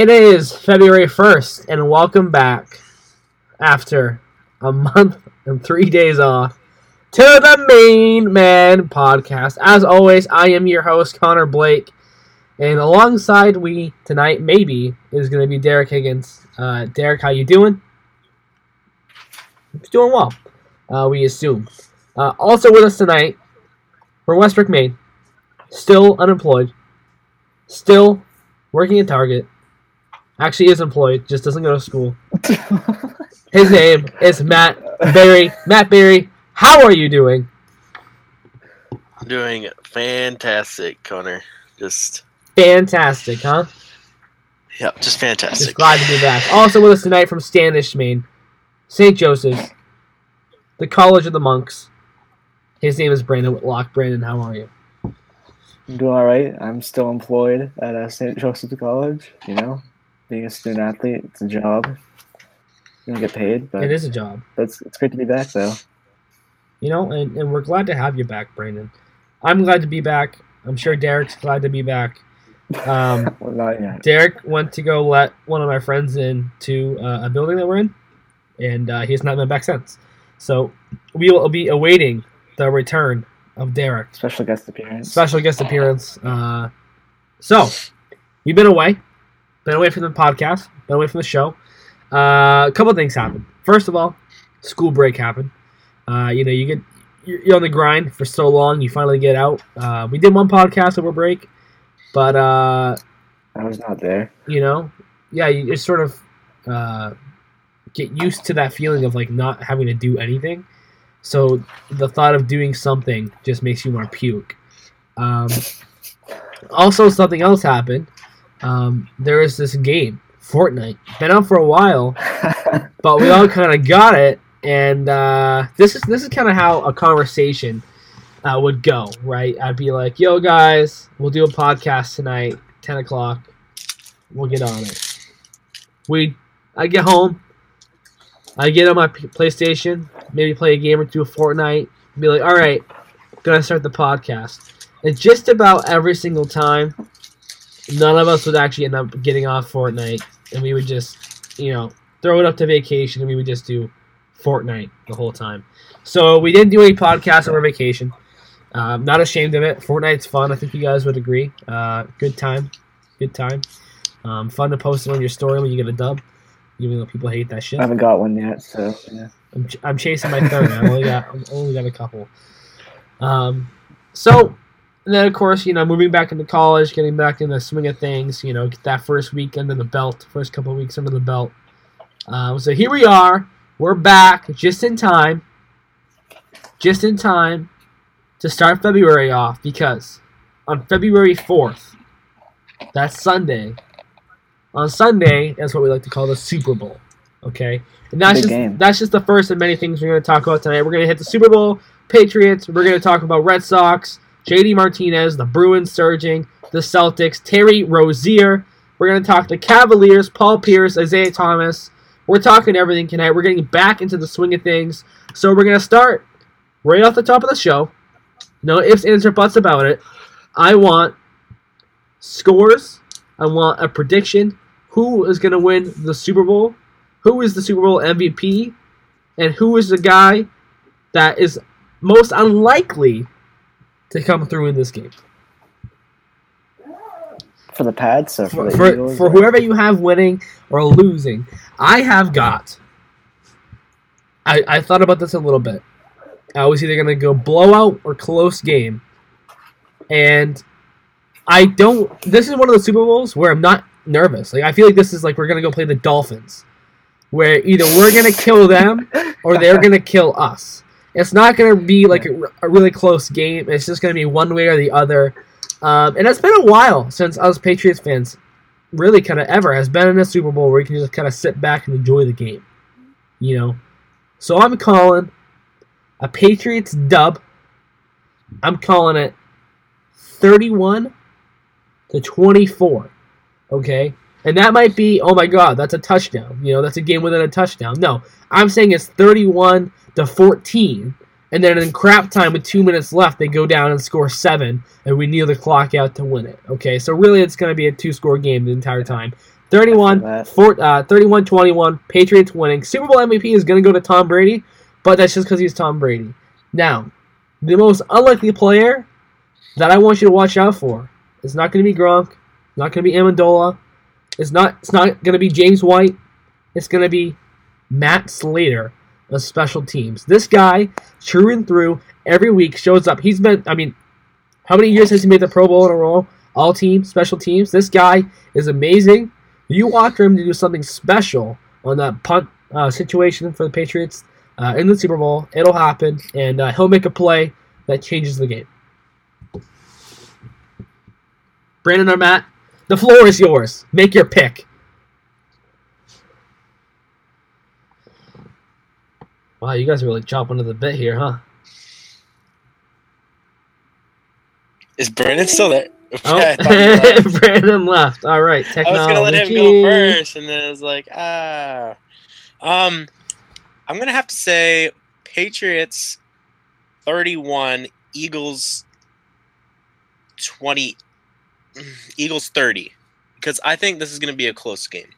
It is February 1st, and welcome back after a month and three days off to the Main Man podcast. As always, I am your host, Connor Blake, and alongside we tonight, maybe, is going to be Derek Higgins. Uh, Derek, how you doing? He's doing well, uh, we assume. Uh, also with us tonight, from Westbrook, Maine, still unemployed, still working at Target, actually is employed, just doesn't go to school. His name is Matt Berry. Matt Berry, how are you doing? I'm doing fantastic, Connor. Just Fantastic, huh? yep, just Just fantastic. glad to be back. Also with us tonight from Standish, Maine, St. Joseph's, the College of the Monks. His name is Brandon Whitlock. Brandon, how are you? I'm doing all right. I'm still employed at uh, St. Joseph's College. You know, being a student athlete, it's a job. You don't get paid, but It is a job. it's it's great to be back though. You know, and, and we're glad to have you back, Brandon. I'm glad to be back. I'm sure Derek's glad to be back. Um, Well, not yet. Derek went to go let one of my friends in to uh, a building that we're in, and uh, he has not been back since. So we will be awaiting the return of Derek. Special guest appearance. Special guest appearance. Uh, so we've been away, been away from the podcast, been away from the show. Uh, a couple things happened. First of all, school break happened. Uh, you know, you get you're you're on the grind for so long, you finally get out. Uh, we did one podcast over break, but uh, I was not there. you know yeah you just sort of uh, get used to that feeling of like not having to do anything so the thought of doing something just makes you want to puke um, also something else happened um, there is this game fortnite. Been out for a while but we all kind of got it and uh, this is this is kind of how a conversation uh, would go right? I'd be like yo guys we'll do a podcast tonight 10 o'clock. We'll get on it. We i get home i get on my playstation maybe play a game or two of fortnite be like all right gonna start the podcast. And just about every single time none of us would actually end up getting off fortnite and we would just you know throw it up to vacation and we would just do Fortnite the whole time. So we didn't do any podcasts over vacation. Uh, I'm not ashamed of it. Fortnite's fun. I think you guys would agree. Uh, good time. Good time. Um, fun to post it on your story when you get a dub, even though people hate that shit. I haven't got one yet, so yeah. I'm, ch- I'm chasing my third. I only got I've only got a couple. Um, so and then of course you know moving back into college, getting back in the swing of things. You know, get that first week under the belt, first couple of weeks under the belt. Um, so here we are. We're back just in time. Just in time to start February off because on February fourth, that's Sunday. On Sunday, that's what we like to call the Super Bowl. Okay, and that's Big just game. that's just the first of many things we're going to talk about tonight. We're going to hit the Super Bowl, Patriots. We're going to talk about Red Sox, JD Martinez, the Bruins surging, the Celtics, Terry Rozier. We're going to talk the Cavaliers, Paul Pierce, Isaiah Thomas. We're talking everything tonight. We're getting back into the swing of things. So we're going to start right off the top of the show. No ifs, ands, or buts about it. I want scores. I want a prediction. Who is going to win the Super Bowl? Who is the Super Bowl MVP? And who is the guy that is most unlikely to come through in this game? For the pads, so For, for, the for, Eagles, for whoever you have winning or losing, I have got. I, I thought about this a little bit. I was either going to go blowout or close game. And I don't. This is one of the Super Bowls where I'm not nervous. Like I feel like this is like we're going to go play the Dolphins, where either we're going to kill them or they're going to kill us. It's not going to be like a, a really close game. It's just going to be one way or the other. Um, and it's been a while since us Patriots fans, really kind of ever, has been in a Super Bowl where you can just kind of sit back and enjoy the game. You know? So I'm calling a Patriots dub. I'm calling it 31 to 24. Okay? And that might be, oh my god, that's a touchdown. You know, that's a game within a touchdown. No, I'm saying it's 31 to 14. And then in crap time with two minutes left, they go down and score seven, and we kneel the clock out to win it. Okay, so really it's going to be a two score game the entire time. 31 that. four, uh, 31 21 Patriots winning. Super Bowl MVP is going to go to Tom Brady, but that's just because he's Tom Brady. Now, the most unlikely player that I want you to watch out for is not going to be Gronk, not going to be Amendola, it's not it's not going to be James White. It's going to be Matt Slater of special teams. This guy, true and through, every week shows up. He's been, I mean, how many years has he made the Pro Bowl in a row? All team, special teams. This guy is amazing. You watch him to do something special on that punt uh, situation for the Patriots uh, in the Super Bowl. It'll happen, and uh, he'll make a play that changes the game. Brandon or Matt, the floor is yours. Make your pick. Wow, you guys really chopping to the bit here, huh? Is Brandon still there? Oh, I, thought he left. Brandon left. All right, I was gonna let him go first, and then I was like, ah. Um, I'm gonna have to say Patriots 31, Eagles 20, Eagles 30, because I think this is gonna be a close game.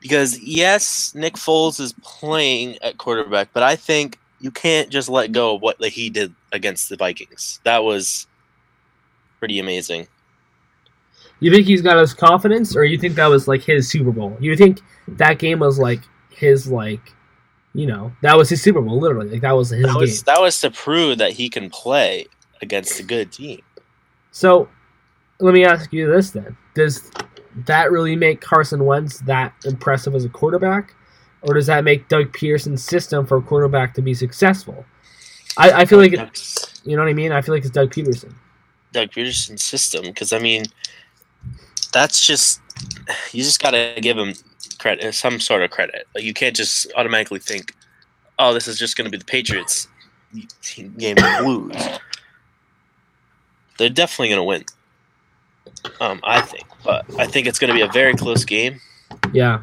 Because yes, Nick Foles is playing at quarterback, but I think you can't just let go of what he did against the Vikings. That was pretty amazing. You think he's got his confidence, or you think that was like his Super Bowl? You think that game was like his like, you know, that was his Super Bowl, literally. Like that was his That game. was that was to prove that he can play against a good team. So, let me ask you this then: Does that really make Carson Wentz that impressive as a quarterback, or does that make Doug Pederson's system for a quarterback to be successful? I, I feel like you know what I mean. I feel like it's Doug Pederson. Doug Pederson's system because I mean that's just you just gotta give him credit some sort of credit. Like you can't just automatically think, oh, this is just gonna be the Patriots game to lose. They're definitely gonna win. Um, I think, but I think it's gonna be a very close game. Yeah.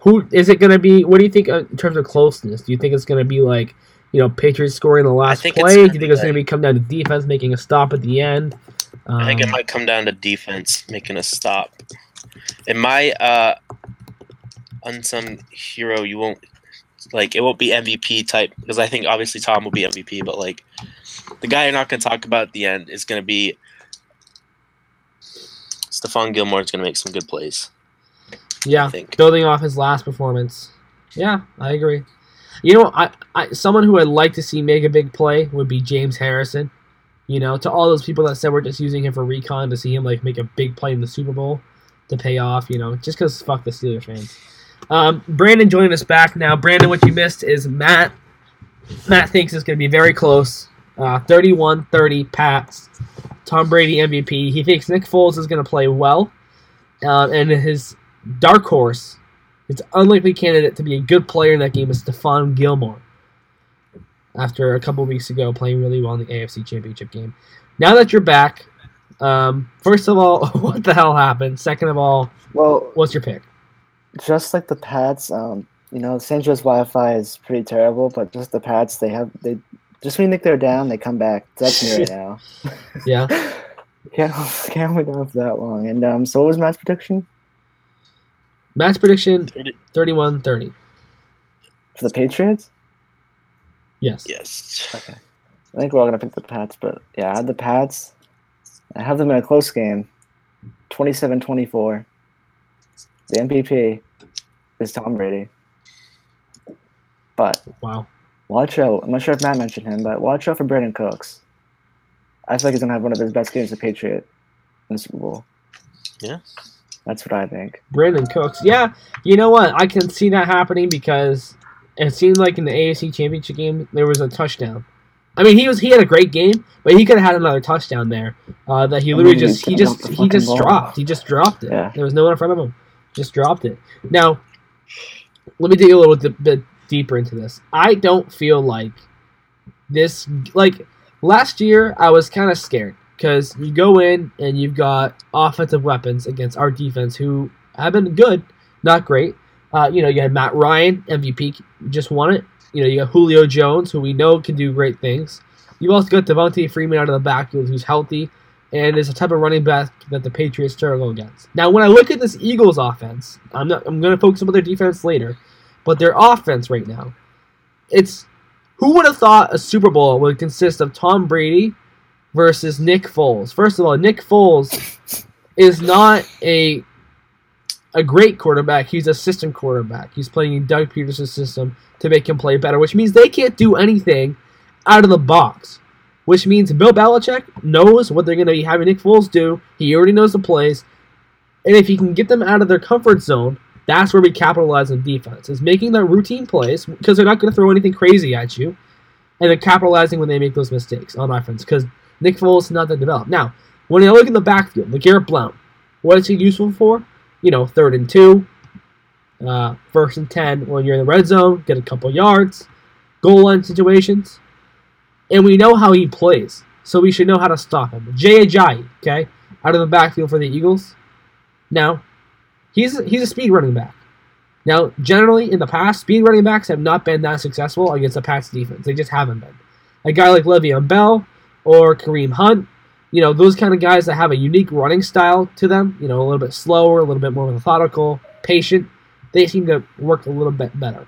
Who is it going to be? What do you think uh, in terms of closeness? Do you think it's going to be like, you know, Patriots scoring the last play? Do you think it's going to be come down to defense making a stop at the end? Um, I think it might come down to defense making a stop. In my uh, unsung hero, you won't like it won't be MVP type because I think obviously Tom will be MVP, but like the guy you're not going to talk about at the end is going to be Stephon Gilmore. is going to make some good plays. yeah, I think. building off his last performance. Yeah, I agree. You know, I, I someone who I'd like to see make a big play would be James Harrison. You know, to all those people that said we're just using him for recon to see him like make a big play in the Super Bowl to pay off. You know, just because fuck the Steelers fans. Um, Brandon joining us back now. Brandon, what you missed is Matt. Matt thinks it's going to be very close. Uh, 31-30 Pats. Tom Brady MVP. He thinks Nick Foles is going to play well. Uh, and his dark horse, his unlikely candidate to be a good player in that game is Stephon Gilmore. After a couple weeks ago playing really well in the AFC Championship game. Now that you're back, um, first of all, what the hell happened? Second of all, Well, what's your pick? just like the Pats, um, you know, Sancho's Wi-Fi is pretty terrible, but just the Pats, they have they just when you think they're down, they come back. That's me right now. Yeah. Can't can't hold down for that long. And um, so what was Matt's prediction Matt's prediction 30 31 30. for the Patriots? Yes. Yes. Okay. I think we're all gonna pick the Pats, but yeah, I had the Pats. I have them in a close game, 27-24. The MVP is Tom Brady. But Wow. Watch out. I'm not sure if Matt mentioned him, but watch out for Brandin Cooks. I feel like he's gonna have one of his best games as a Patriot in the Super Bowl. Yeah. That's what I think. Brandin Cooks. Yeah, you know what? I can see that happening because it seemed like in the AFC Championship game there was a touchdown. I mean, he was he had a great game, but he could have had another touchdown there. Uh, that he I literally mean, just he he just he just ball. dropped. He just dropped it. Yeah. There was no one in front of him. Just dropped it. Now, let me dig a little bit, bit deeper into this. I don't feel like this like last year. I was kind of scared because you go in and you've got offensive weapons against our defense who have been good, not great. Uh, you know, you had Matt Ryan, MVP, just won it. You know, you got Julio Jones, who we know can do great things. You've also got Devonta Freeman out of the backfield, who's healthy. and is a type of running back that the Patriots struggle against. Now, when I look at this Eagles offense, I'm not. I'm going to focus on their defense later, but their offense right now, it's who would have thought a Super Bowl would consist of Tom Brady versus Nick Foles? First of all, Nick Foles is not a a great quarterback. He's a system quarterback. He's playing in Doug Pederson's system to make him play better, which means they can't do anything out of the box. Which means Bill Belichick knows what they're going to be having Nick Foles do. He already knows the plays. And if he can get them out of their comfort zone, that's where we capitalize on defense. Is making their routine plays because they're not going to throw anything crazy at you, and then capitalizing when they make those mistakes on offense because Nick Foles is not that developed. Now, when you look in the backfield, LeGarrette Blount, what is he useful for? You know, third and two, uh, first and ten when you're in the red zone, get a couple yards, goal line situations, and we know how he plays, so we should know how to stop him. Jay Ajayi, okay, out of the backfield for the Eagles. Now, he's he's a speed running back. Now, generally in the past, speed running backs have not been that successful against the Pats defense. They just haven't been. A guy like Le'Veon Bell or Kareem Hunt, you know, those kind of guys that have a unique running style to them, you know, a little bit slower, a little bit more methodical, patient, they seem to work a little bit better.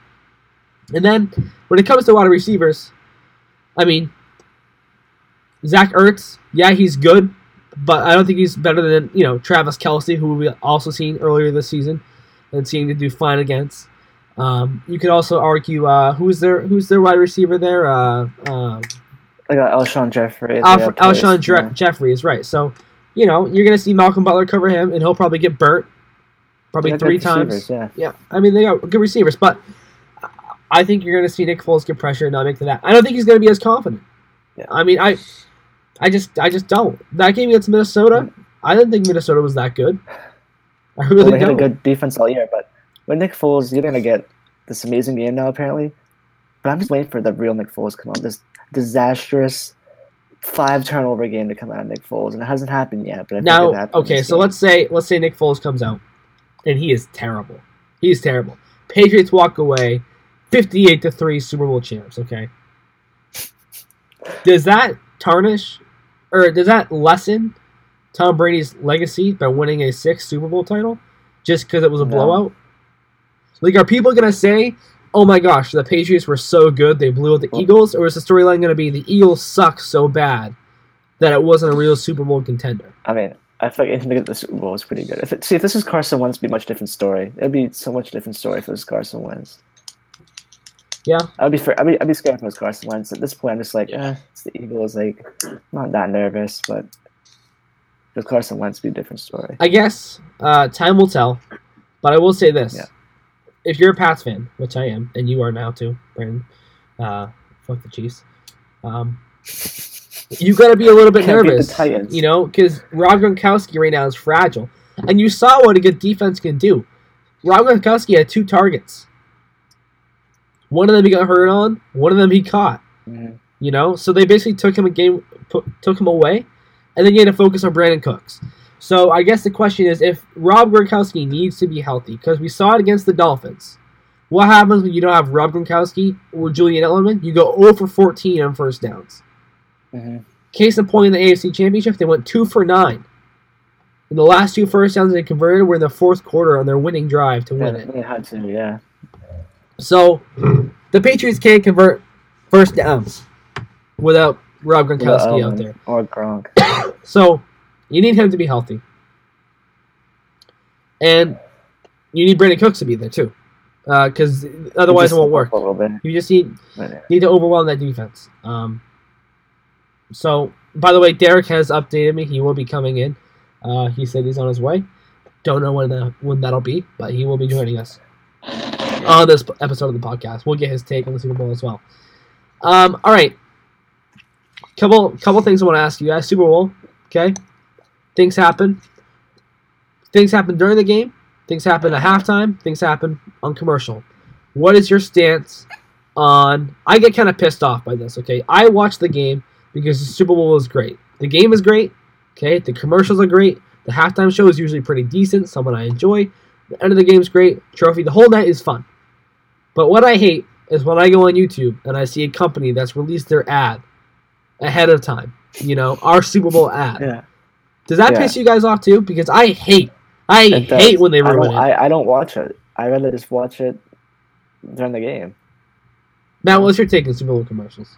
And then when it comes to wide receivers, I mean, Zach Ertz, yeah, he's good, but I don't think he's better than you know Travis Kelce, who we also seen earlier this season and seeing to do fine against. Um, you could also argue uh, who's their who's their wide receiver there. Uh, um, I got Alshon Jeffery. Alf- Alshon Dre- Jeffery is right. So you know you're gonna see Malcolm Butler cover him, and he'll probably get burnt probably three times. Yeah. Yeah, I mean they got good receivers, but I think you're going to see Nick Foles get pressure and not make to that. I don't think he's going to be as confident. Yeah. I mean, I, I just, I just don't. That game against Minnesota, I didn't think Minnesota was that good. I really Well, they had a good defense all year, but with Nick Foles, you're gonna get this amazing game now, apparently. But I'm just waiting for the real Nick Foles to come out. This disastrous five turnover game to come out of Nick Foles, and it hasn't happened yet. But I think it now, okay, so game. let's say, let's say Nick Foles comes out, and he is terrible. He's terrible. Patriots walk away, fifty-eight to three, Super Bowl champs. Okay. Does that tarnish, or does that lessen Tom Brady's legacy by winning a sixth Super Bowl title just because it was a No. blowout? Like, are people gonna say, "Oh my gosh, the Patriots were so good they blew out the Well- Eagles," or is the storyline gonna be the Eagles suck so bad that it wasn't a real Super Bowl contender? I mean, I feel like anything get the Super Bowl is pretty good. If it, see, if this is Carson Wentz, it'd be a much different story. It'd be so much different story if it was Carson Wentz. Yeah. I'd be, fr- I'd be, I'd be scared if it was Carson Wentz. At this point, I'm just like, Yeah. it's the Eagles. Like, not that nervous, but with Carson Wentz, be a different story. I guess uh, time will tell, but I will say this: Yeah. if you're a Pats fan, which I am, and you are now too, Brandon, uh, fuck the Chiefs. Um, you got to be a little bit Can't nervous, you know, because Rob Gronkowski right now is fragile, and you saw what a good defense can do. Rob Gronkowski had two targets. One of them he got hurt on. One of them he caught. Mhm. You know, so they basically took him a game, put, took him away, and then you had to focus on Brandin Cooks. So I guess the question is, if Rob Gronkowski needs to be healthy, because we saw it against the Dolphins, what happens when you don't have Rob Gronkowski or Julian Edelman? You go 0 for 14 on first downs. Mhm. Case in point, in the AFC Championship, they went two for nine. And the last two first downs they converted were in the fourth quarter on their winning drive to Yeah, win it. they had to, yeah. So the Patriots can't convert first downs without Rob Gronkowski Without out there. Or Gronk. So you need him to be healthy. And you need Brandin Cooks to be there too. Because otherwise it won't work. A little bit. You just need need to overwhelm that defense. Um, so, by the way, Derek has updated me. He will be coming in. Uh, he said he's on his way. Don't know when that when that'll be, but he will be joining us on this episode of the podcast. We'll get his take on the Super Bowl as well. Um, all right, couple couple things I want to ask you guys. Super Bowl, okay? Things happen. Things happen during the game. Things happen at halftime. Things happen on commercial. What is your stance on I get kind of pissed off by this, okay? I watch the game because the Super Bowl is great. The game is great, okay? The commercials are great. The halftime show is usually pretty decent, someone I enjoy. The end of the game is great. Trophy, the whole night is fun. But what I hate is when I go on YouTube and I see a company that's released their ad ahead of time. You know, our Super Bowl ad. Yeah. Does that Yeah. piss you guys off too? Because I hate, I It does. hate when they I ruin don't, it. I, I don't watch it. I rather just watch it during the game. Matt, what's your take on Super Bowl commercials?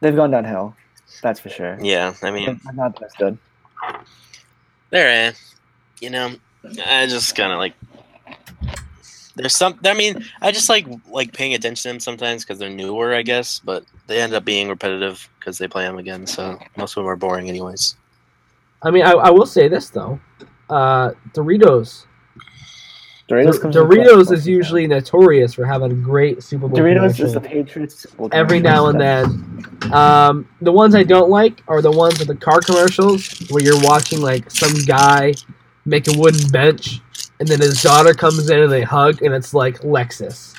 They've gone downhill. That's for sure. Yeah, I mean, They're not as good. they're, eh, you know, I just kind of like. There's some. I mean, I just like like paying attention to them sometimes because they're newer, I guess. But they end up being repetitive because they play them again. So most of them are boring, anyways. I mean, I, I will say this though, uh, Doritos. Doritos, Dor- comes Doritos is usually notorious for having a great Super Bowl Doritos commercial is the Patriots. Well, every now and then. Um, the ones I don't like are the ones with the car commercials where you're watching like some guy make a wooden bench, and then his daughter comes in and they hug, and it's like Lexus.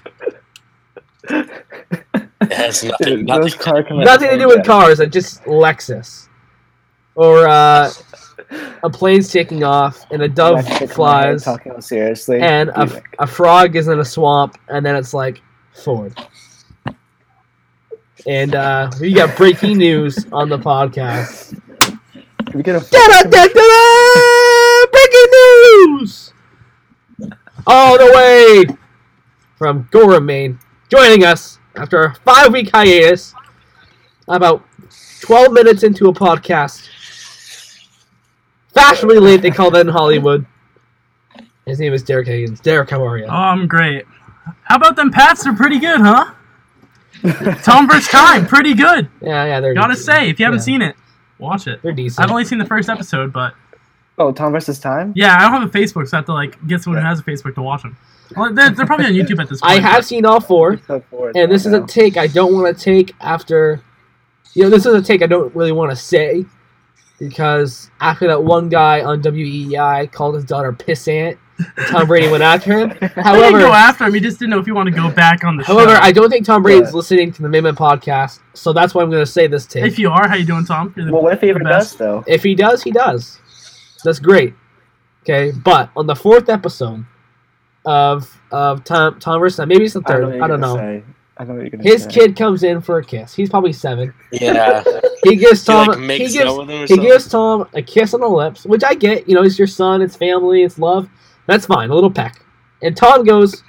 It has nothing. Dude, nothing those car Nothing to do are with cars, it's just Lexus. Or uh, a plane's taking off and a dove Mexican flies. Talking seriously. and a, Like, a frog is in a swamp, and then it's like Ford. And uh, we got breaking news on the podcast. Can we get a Da-da-da-da-da! Breaking news! All the way from Gorham, Maine, joining us after a five-week hiatus. About 12 minutes into a podcast. Fashionably late, they call that in Hollywood. His name is Derek Higgins. Derek, how are you? Oh, I'm great. How about them Pats? They're pretty good, huh? Tom versus Time, pretty good. Yeah, yeah, they're Gotta say, if you haven't Yeah. seen it, watch it. They're decent. I've only seen the first episode, but Oh, Tom versus Time. yeah, I don't have a Facebook, so I have to like get someone who has a Facebook to watch them. Well, they're, they're probably on YouTube at this point. I have seen all four, So forward and this is a take I don't want to take after. You know, this is a take I don't really want to say because after that one guy on WEEI called his daughter pissant, Tom Brady went after him. I didn't go However, after him. He just didn't know if you want to go back on the however, show. I don't think Tom Brady's Yeah. listening to the Main Man podcast, so that's why I'm going to say this take. if you are, how you doing, Tom? You're the- Well, what if he ever does though? If he does, he does. That's great. Okay, but on the fourth episode of of Tom Tom versus maybe it's the I third. don't know. I, don't know. say. I know what you're His say. kid comes in for a kiss. He's probably seven. Yeah, He gives he Tom. like he gives. out with him or He gives Tom a kiss on the lips, which I get. You know, it's your son, it's family, it's love. That's fine. A little peck. And Tom goes,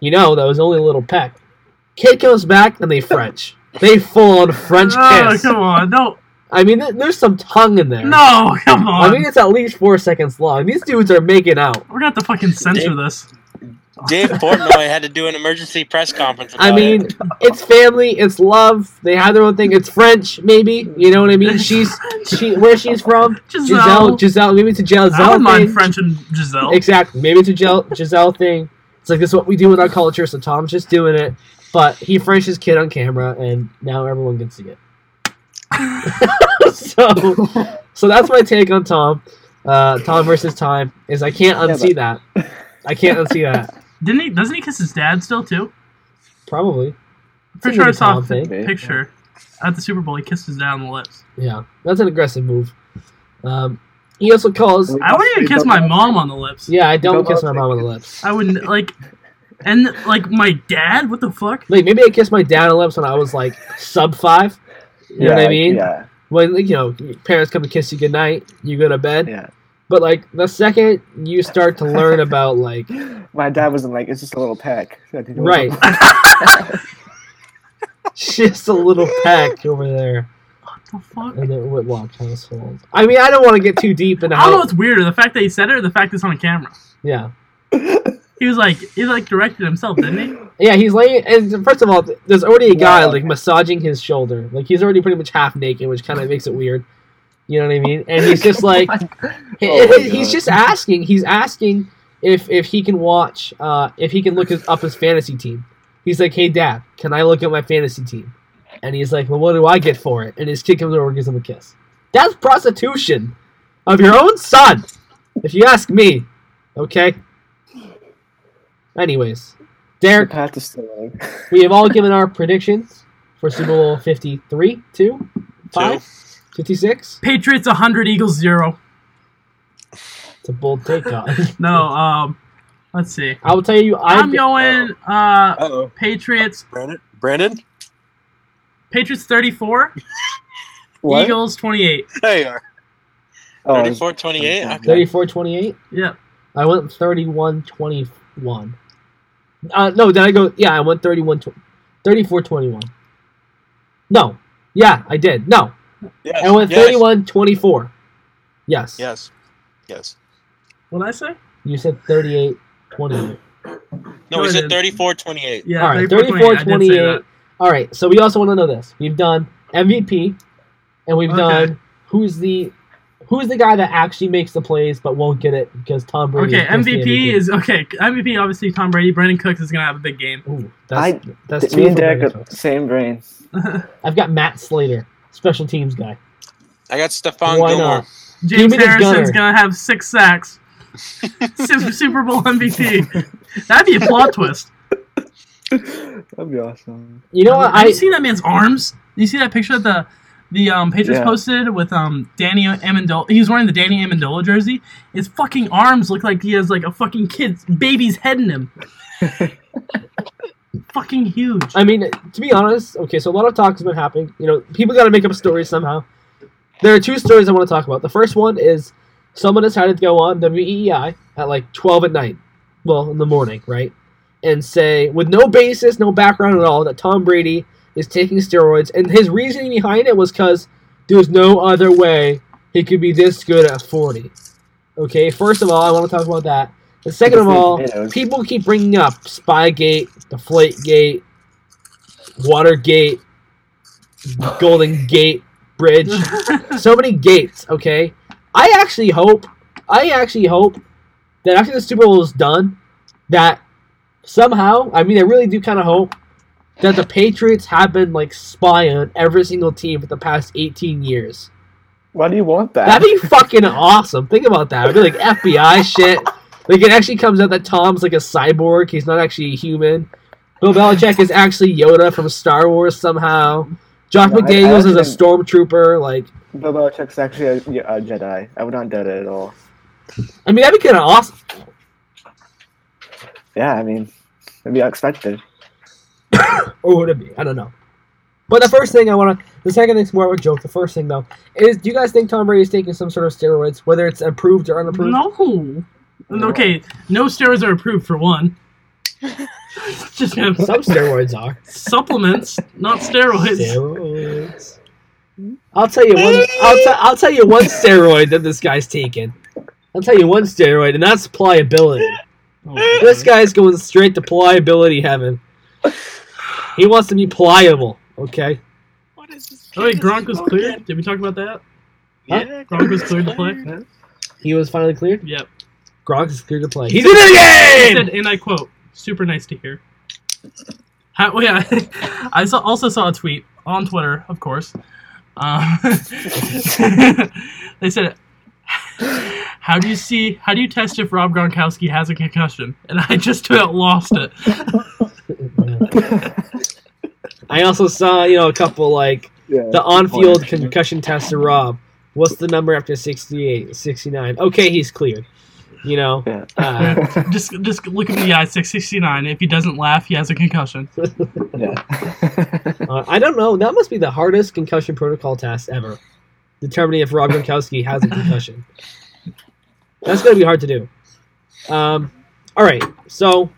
you know, that was only a little peck. Kid comes back and they French. They full on French Oh, kiss. come on. No, I mean, th- there's some tongue in there. no, come on. I mean, it's at least four seconds long. These dudes are making out. We're gonna have to fucking censor this. Dave Portnoy had to do an emergency press conference. I mean, it. it's family, it's love. They have their own thing. It's French, maybe. You know what I mean? She's she where she's from. Gisele. Gisele, Gisele, maybe it's a Gisele I don't mind thing. French and Gisele. Exactly. Maybe it's a Gisele, Gisele thing. It's like this is what we do in our culture, so Tom's just doing it. But he French his kid on camera, and now everyone can see it. so, so that's my take on Tom. Uh, Tom versus time is I can't Yeah, unsee that. I can't unsee that. Didn't he? Doesn't he kiss his dad still too? Probably. Pretty sure I It's a saw a Tom thing. Maybe. picture at the Super Bowl. He kissed his dad on the lips. Yeah, that's an aggressive move. Um, he also calls. I wouldn't even kiss my mom on the lips. Yeah, I don't Don't kiss my mom on the lips. I wouldn't like, and like my dad. What the fuck? Like maybe I kissed my dad on the lips when I was like sub five. You know what I mean? Yeah, When you know parents come to kiss you goodnight, you go to bed. yeah. But like the second you start to learn about like My dad wasn't like, it's just a little peck. So I think it was right, just a little peck over there What the fuck? in the Whitlock household. I mean, I don't want to get too deep into I don't know how. what's weirder, the fact that he said it or the fact it's on camera. Yeah, He was like, he like directed himself, didn't he? yeah. He's laying, and first of all, there's already a guy Yeah. like massaging his shoulder. Like he's already pretty much half naked, which kind of makes it weird. You know what I mean? And he's just like. Oh he's just asking. He's asking if if he can watch, uh, if he can look his, up his fantasy team. He's like, "Hey, Dad, can I look at my fantasy team?" And he's like, "Well, what do I get for it?" And his kid comes over and gives him a kiss. That's prostitution of your own son, if you ask me. Okay. Anyways, Derek, Pat is we have all given our predictions for Super Bowl 53, 2, 5, 56. Patriots 100, Eagles 0. It's a bold take on. No, um, let's see. I will tell you, I I'm going, uh, Uh-oh. Patriots, Brandon. Brandon. Patriots 34, What? Eagles 28. There you are. Oh, it's- 34 28? Okay. 34 28? Yeah. I went 31 21. Uh, no, did I go? Yeah, I went 31 tw- 34 21. No. Yeah, I did. No. Yes. I went yes. 31 24. Yes. Yes. Yes. What did I say? You said 38 28. No, No, we said didn't. 34 28. Yeah, All right, 34 34 I did say 28. that. All right, so we also want to know this. We've done MVP, and we've Okay. done who's the who's the guy that actually makes the plays but won't get it because Tom Brady. Okay, gets the MVP is okay. MVP obviously Tom Brady. Brandin Cooks is gonna have a big game. Ooh, that's, I- that's me and for Derek are same brain. I've got Matt Slater, special teams guy. I got Stephon Why Gilmore. not? Give James me the Harrison's gunner. gonna have six sacks. Super, Super Bowl MVP. That'd be a plot twist. That'd be awesome. You know what? Have I you seen that man's arms? You see that picture of the the um, Patriots Yeah. posted with um Danny Amendola? He was wearing the Danny Amendola jersey. His fucking arms look like he has like a fucking kid's baby's head in him. fucking huge. I mean, to be honest, okay, so a lot of talk has been happening. You know, people got to make up stories somehow. There are two stories I want to talk about. The first one is someone decided to go on WEEI at like 12 at night, well, in the morning, right? And say, with no basis, no background at all, that Tom Brady is taking steroids. And his reasoning behind it was because there's no other way he could be this good at 40. Okay, first of all, I want to talk about that. And second of all, people keep bringing up Spygate, Deflategate, Watergate, Golden Gate Bridge. so many gates, okay? I actually hope, I actually hope that after the Super Bowl is done, that somehow, I mean, I really do kind of hope that the Patriots have been like spying on every single team for the past 18 years. Why do you want that? That'd be fucking awesome. Think about that. It'd be like FBI shit. Like it actually comes out that Tom's like a cyborg. He's not actually a human. Bill Belichick is actually Yoda from Star Wars somehow. Josh No, I- I McDaniels is a stormtrooper. Like, Bill Belichick's actually a, a Jedi. I would not doubt it at all. I mean, that'd be kind of awesome. Yeah, I mean, it'd be unexpected. Or would it be? I don't know. But the first thing I want to, the second thing's more of a joke. The first thing though is, do you guys think Tom Brady's taking some sort of steroids, whether it's approved or unapproved? no. Okay, no steroids are approved for one. Just have Some steroids are. supplements, not steroids. Steroids. I'll tell you one. I'll, t- I'll tell you one steroid that this guy's taking. I'll tell you one steroid, and that's pliability. Oh, This guy's going straight to pliability heaven. He wants to be pliable. Okay. What is this? Oh wait, Gronk was cleared. Did we talk about that? Yeah, Gronk was cleared to play. He was finally cleared. Yep. Gronk is cleared to play. He He's in He the said, and I quote, "Super nice to hear." How, oh, yeah, I saw, also saw a tweet on Twitter, of course. Um, they said, "How do you see? How do you test if Rob Gronkowski has a concussion?" And I just about lost it. I also saw you know a couple like Yeah, the on-field concussion test to Rob. What's the number after 68, 69? Okay, he's cleared. You know. Yeah. Uh, Just, just look at the eye, six sixty nine. If he doesn't laugh, he has a concussion. yeah. Uh, I don't know. That must be the hardest concussion protocol test ever. Determining if Rob Gronkowski has a concussion. That's going to be hard to do. Um, all right. So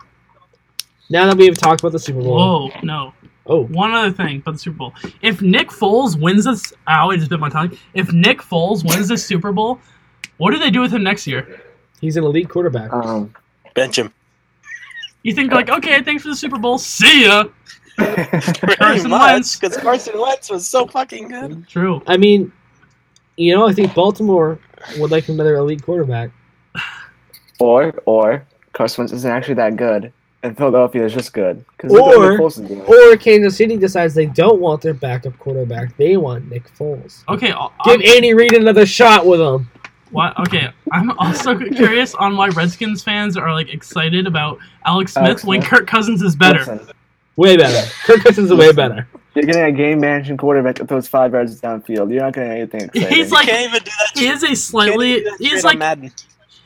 now that we have talked about the Super Bowl. Whoa, no. Oh, One other thing about the Super Bowl. If Nick Foles wins this, ow, I just bit my tongue. If Nick Foles wins this Super Bowl, what do they do with him next year? he's an elite quarterback. um, Bench him. You think like, okay, thanks for the Super Bowl, see ya. Carson much, Wentz. because Carson Wentz was so fucking good. True. I mean, you know, I think Baltimore would like another elite quarterback. Or or Carson Wentz isn't actually that good, and Philadelphia is just good. 'Cause Or- look Nick Foles is doing. Or Kansas City decides they don't want their backup quarterback. They want Nick Foles. Okay, I'll- Give I'll- Andy Reid another shot with him. What? okay. I'm also curious on why Redskins fans are like excited about Alex Smith Alex when Smith. Kirk Cousins is better. Listen, Way better. Kirk Cousins is way better. you're getting a game managing quarterback that throws five yards downfield. You're not getting anything exciting. He's like- you can't even do that. He is a slightly, Can't even do that he's like, Madden.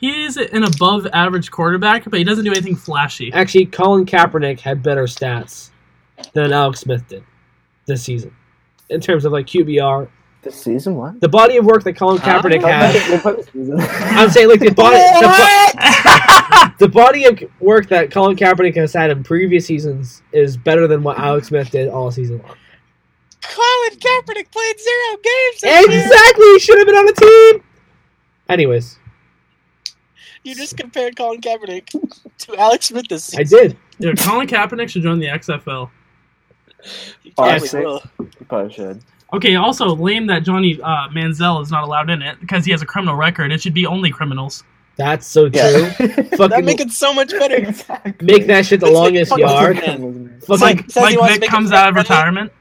He is an above average quarterback, but he doesn't do anything flashy. Actually, Colin Kaepernick had better stats than Alex Smith did this season in terms of like QBR This season what? The body of work that Colin Huh? Kaepernick has. they put this season. I'm saying like the body, the, bo- the body of work that Colin Kaepernick has had in previous seasons is better than what Alex Smith did all season long. Colin Kaepernick played zero games. this year. Exactly, he should have been on the team. Anyways, You just compared Colin Kaepernick to Alex Smith this I did. Yeah, Colin Kaepernick should join the XFL. You probably actually- will. You probably should. Okay, also lame that Johnny uh, Manziel is not allowed in it because he has a criminal record. It should be only criminals. That's so true. Yeah. That make it so much better. exactly. make that shit the That's like longest fucking yard. man. It's Fucking like says he Mike Vick comes out of fan-friendly. retirement.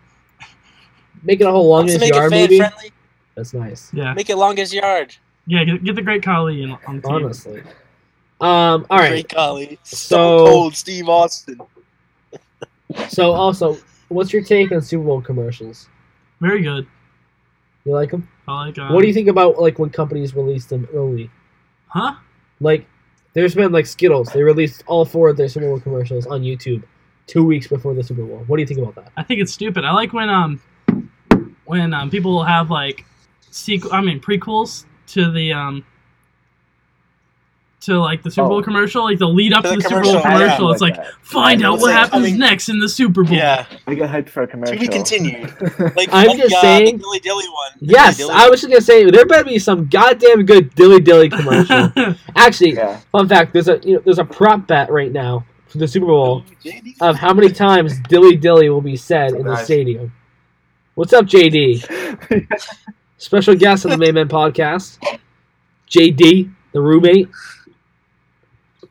make it a whole Wants longest make yard it movie. friendly. That's nice. Yeah, Make it longest yard. Yeah. Get, get the great Khali in on the team. Honestly. Um. All right. Great Khali. So- So cold, Steve Austin. So also, what's your take on Super Bowl commercials? Very good. You like them? I like. Um, what do you think about like when companies release them early? Huh? Like, there's been like Skittles. They released all four of their Super Bowl commercials on YouTube two weeks before the Super Bowl. What do you think about that? I think it's stupid. I like when um when um people have like sequel. I mean prequels to the um to like the Super Oh. Bowl commercial, like the lead up To to the the, Super Bowl commercial, yeah. It's like that. find out what like happens coming- next in the Super Bowl. Yeah. I get hyped for a commercial. To be continued. Like, I'm like, just uh, saying- The Dilly Dilly one. The Yes, Dilly I was just gonna say there better be some goddamn good dilly dilly commercial. Actually, yeah. fun fact: there's a you know, there's a prop bet right now for the Super Bowl of how many times dilly dilly will be said in the stadium. What's up, JD? Special guest on the Main Man podcast, JD, the roommate,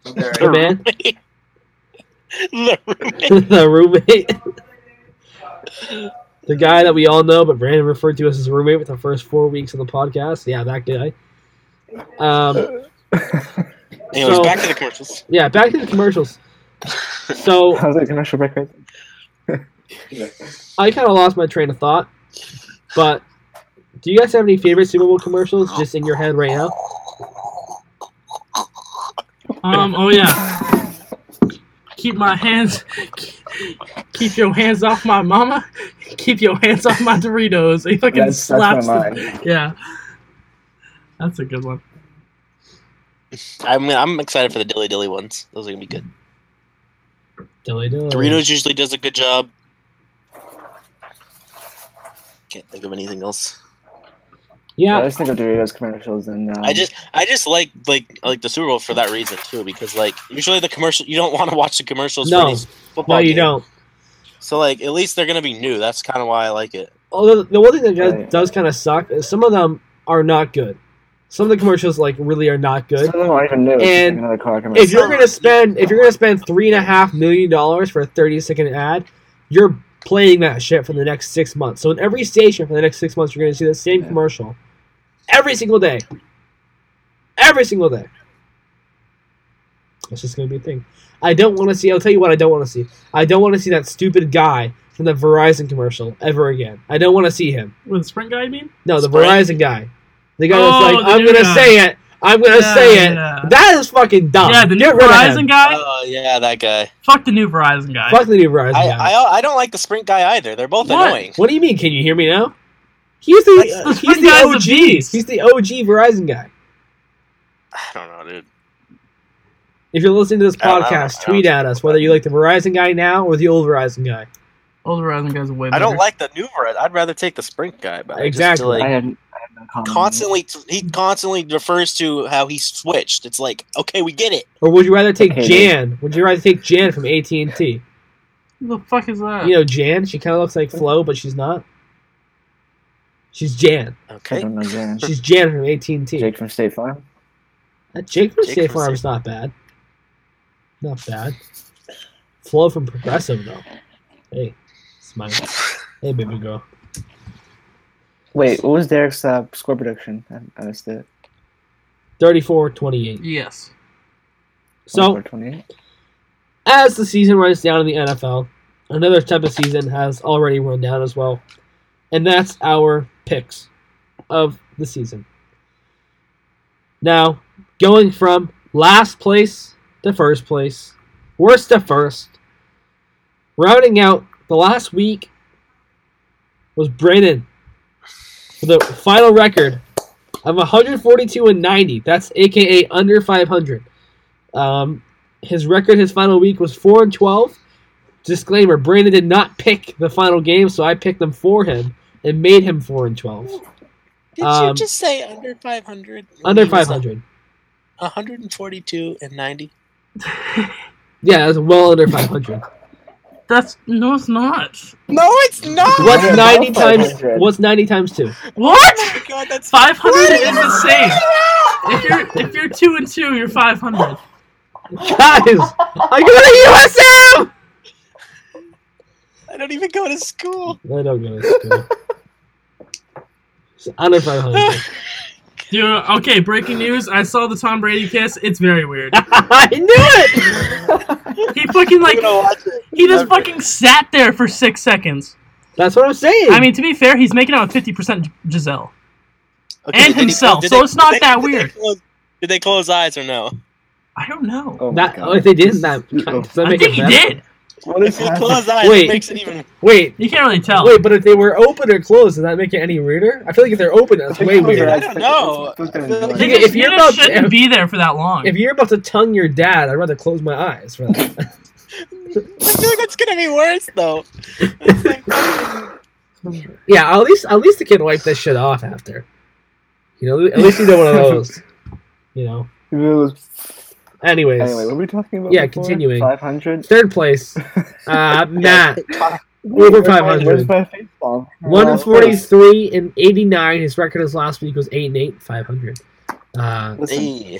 the man, The roommate. the roommate, the guy that we all know, but Brandon referred to us as his roommate with the first four weeks of the podcast. Yeah, that guy. Um, Anyways, So- back to the commercials. yeah, back to the commercials. So I was like commercial break right I kind of lost my train of thought, but do you guys have any favorite Super Bowl commercials just in your head right now? Um. Oh yeah. Keep my hands. Keep your hands off my mama. Keep your hands off my Doritos. He fucking That's, that's slaps. my the- yeah. That's a good one. I'm I'm excited for the Dilly Dilly ones. Those are gonna be good. Dilly dilly. Doritos usually does a good job. Can't think of anything else. I Yeah, just think of Doritos commercials and um, I just I just like like like the Super Bowl for that reason too because like usually the commercial you don't want to watch the commercials No. for football no, you games. don't. So like at least they're gonna be new. That's kind of why I like it. Although the one thing that does, Right. does kind of suck is some of them are not good. Some of the commercials like really are not good. some of them aren't even new. And car. If you're gonna spend if you're gonna spend three and a half million dollars for a thirty second ad, you're playing that shit for the next six months. So in every station for the next six months, you're gonna see the same Yeah. commercial every single day. Every single day. That's just gonna be a thing. I don't want to see. I'll tell you what I don't want to see. I don't want to see that stupid guy from the Verizon commercial ever again. I don't want to see him. With the sprint guy, you mean? No, the Sprint? Verizon guy. The guy Oh, that's like, I'm gonna guy. say it. I'm gonna Yeah, say it. yeah. That is fucking dumb. yeah, the new Get rid of him. Verizon guy. Oh yeah, that guy. Fuck the new Verizon guy. Fuck the new Verizon I, guy. I I don't like the Sprint guy either. They're both What? annoying. what do you mean? Can you hear me now? He's the That's- uh, the he's the OG. He's the OG Verizon guy. I don't know, dude. If you're listening to this I don't know. podcast, I tweet at us whether you like the Verizon guy now or the old Verizon guy. Old Verizon guy's way I don't like the new Verizon. I'd rather take the Sprint guy. But I just Exactly. feel I like I have no comment. constantly he constantly refers to how he switched. It's like okay, we get it. Or would you rather take Okay, Jan? Would you rather take Jan from AT and T? Who the fuck is that? You know Jan. She kind of looks like Flo, but she's not. She's Jan. I Okay. don't know Jan. She's Jan from AT and T. Jake from State Farm. Jake from Jake State from Farm's State- not bad. Not bad. Flo from Progressive though. Hey, smile. Hey, baby girl. Wait, what was Derek's uh, score prediction? I, I missed it. 34-28. yes. So 28. as the season runs down in the NFL, another type of season has already run down as well, and that's our picks of the season. Now, going from last place to first place, worst to first, rounding out the last week was Brandon. for the final record of 142 and 90. That's AKA under 500. Um, his record his final week was 4 and 12. Disclaimer: Brandon did not pick the final game, so I picked them for him and made him 4 and 12. Did Um, you just say under 500? Under 500. 142 and 90. Yeah, that's well under 500. That's no, it's not. No, it's not. What's Yeah, 90 times? What's 90 times two? What? Oh my god, that's Five hundred is the same. If you're if you're two and two, you're five hundred. Guys, I go to USM. I don't even go to school. I don't go to school. It's under 500. Dude, okay, breaking news. I saw the Tom Brady kiss. It's very weird. I knew it. He fucking like I'm gonna watch it. he just fucking sat there for six seconds. That's what I'm saying. I mean, to be fair, he's making out with fifty percent Gisele. And himself, did so it's not they- that did they weird. close- Did they close eyes or no? I don't know. Oh, oh my that God. if they didn't, that does that I think he better? did. What is If they happening? close eyes, Wait. it makes it even. Wait, You can't really tell. wait, but if they were open or closed, does that make it any weirder? I feel like if they're open, that's way weirder. I don't know. Look I like- If you're you about just to- shouldn't be there for that long. If you're about to tongue your dad, I'd rather close my eyes for that. I feel like that's gonna be worse though. Like yeah, at least at least the kid wiped this shit off after. You know, at least he did one of those. You know. It was- Anyways, Anyway, what were we talking about? Yeah, before? continuing. 500? third place, uh, Matt, over 500. Where's my face bomb? one Uh, and forty-three and eighty-nine. His record as last week was eight and eight, five hundred. Uh, Listen,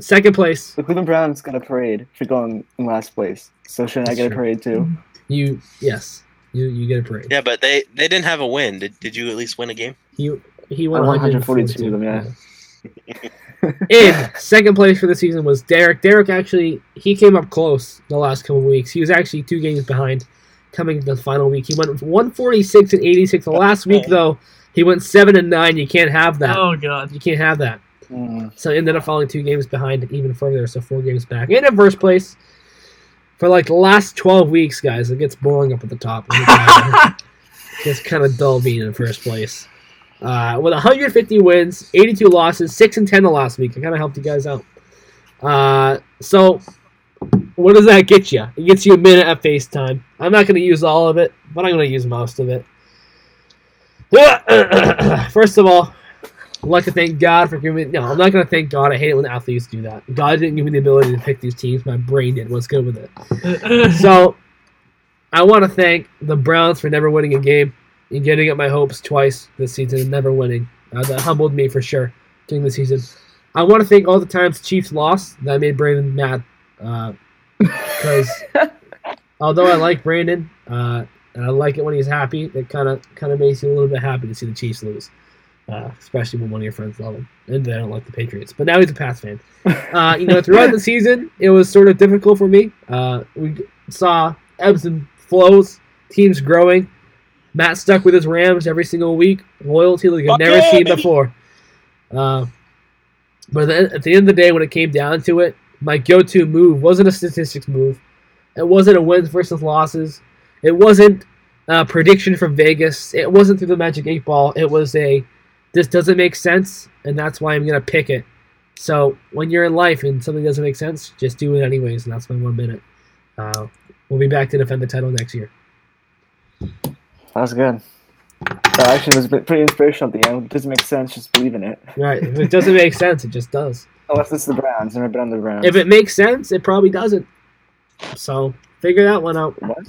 second place, the Cleveland Browns got a parade for going in last place. So should I That's get a parade too? you yes, you you get a parade. Yeah, but they they didn't have a win. Did, did you at least win a game? You he won 142 142 of them, yeah. In second place for the season was Derek. Derek actually he came up close the last couple of weeks. He was actually two games behind coming to the final week. He went 146 and 86. The last week though, he went seven and nine. You can't have that. oh god. You can't have that. Mm. So ended up falling two games behind even further, so four games back. And in first place for like the last 12 weeks, guys. It gets boring up at the top. It's kind of dull being in first place. Uh, with 150 wins, 82 losses, 6 and 10 the last week. I kind of helped you guys out. Uh, so, what does that get you? It gets you a minute at FaceTime. I'm not going to use all of it, but I'm going to use most of it. First of all, I'd like to thank God for giving me. No, I'm not going to thank God. I hate it when athletes do that. God didn't give me the ability to pick these teams. My brain did. What's good with it? So, I want to thank the Browns for never winning a game and getting up my hopes twice this season and never winning. Uh, that humbled me for sure during the season. I want to thank all the times Chiefs lost. That made Brandon mad. Because although I like Brandon uh, and I like it when he's happy, it kind of kind of makes you a little bit happy to see the Chiefs lose. Uh, especially when one of your friends love them and they don't like the Patriots. But now he's a Pats fan. Uh, you know, throughout the season, it was sort of difficult for me. Uh, we saw ebbs and flows, teams growing. Matt stuck with his Rams every single week, loyalty like I've never yeah, seen baby. before. Uh, but then at the end of the day, when it came down to it, my go-to move wasn't a statistics move. It wasn't a wins versus losses. It wasn't a prediction from Vegas. It wasn't through the magic eight ball. It was a this doesn't make sense, and that's why I'm gonna pick it. So when you're in life and something doesn't make sense, just do it anyways, and that's my one minute. Uh, we'll be back to defend the title next year. That was good. That actually was pretty inspirational at the end. It doesn't make sense, just believe in it. Right? If it doesn't make sense, it just does. Unless it's the Browns. Never been on the Browns. If it makes sense, it probably doesn't. So figure that one out. What?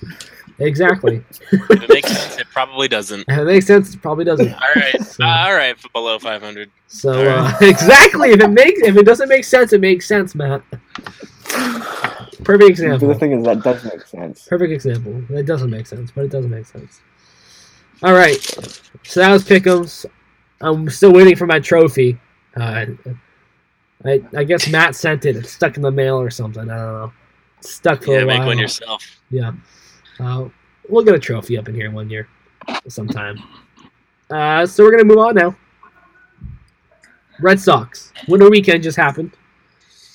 Exactly. If it makes sense, it probably doesn't. If it makes sense, it probably doesn't. All right, So- uh, all right, below 500. So uh, exactly, if it makes if it doesn't make sense, it makes sense, Matt. Perfect example. the thing is, that does make sense. Perfect example. It doesn't make sense, but it doesn't make sense. All right, so that was Pickums. I'm still waiting for my trophy. Uh, I I guess Matt sent it. It's stuck in the mail or something. I don't know. It's stuck for Yeah, a while. Yeah, make one yourself. Yeah. Uh, we'll get a trophy up in here one year, sometime. Uh, so we're gonna move on now. Red Sox winter weekend just happened.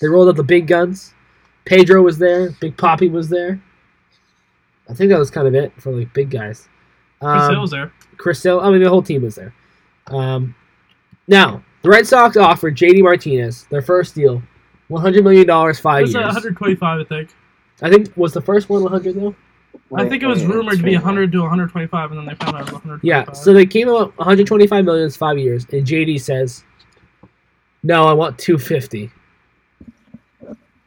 They rolled out the big guns. Pedro was there. Big Poppy was there. I think that was kind of it for like big guys. Chris Um, Hill's there. Chris Hill. I mean, the whole team was there. Um, now the Red Sox offered JD Martinez their first deal, one hundred million dollars, five It was years. at 125, I think. I think was the first one one hundred though. I think it was Wait, wait, rumored to be 100 to 125, and then they found out it was 125. Yeah, so they came out 125 million is five years, and JD says, "No, I want 250."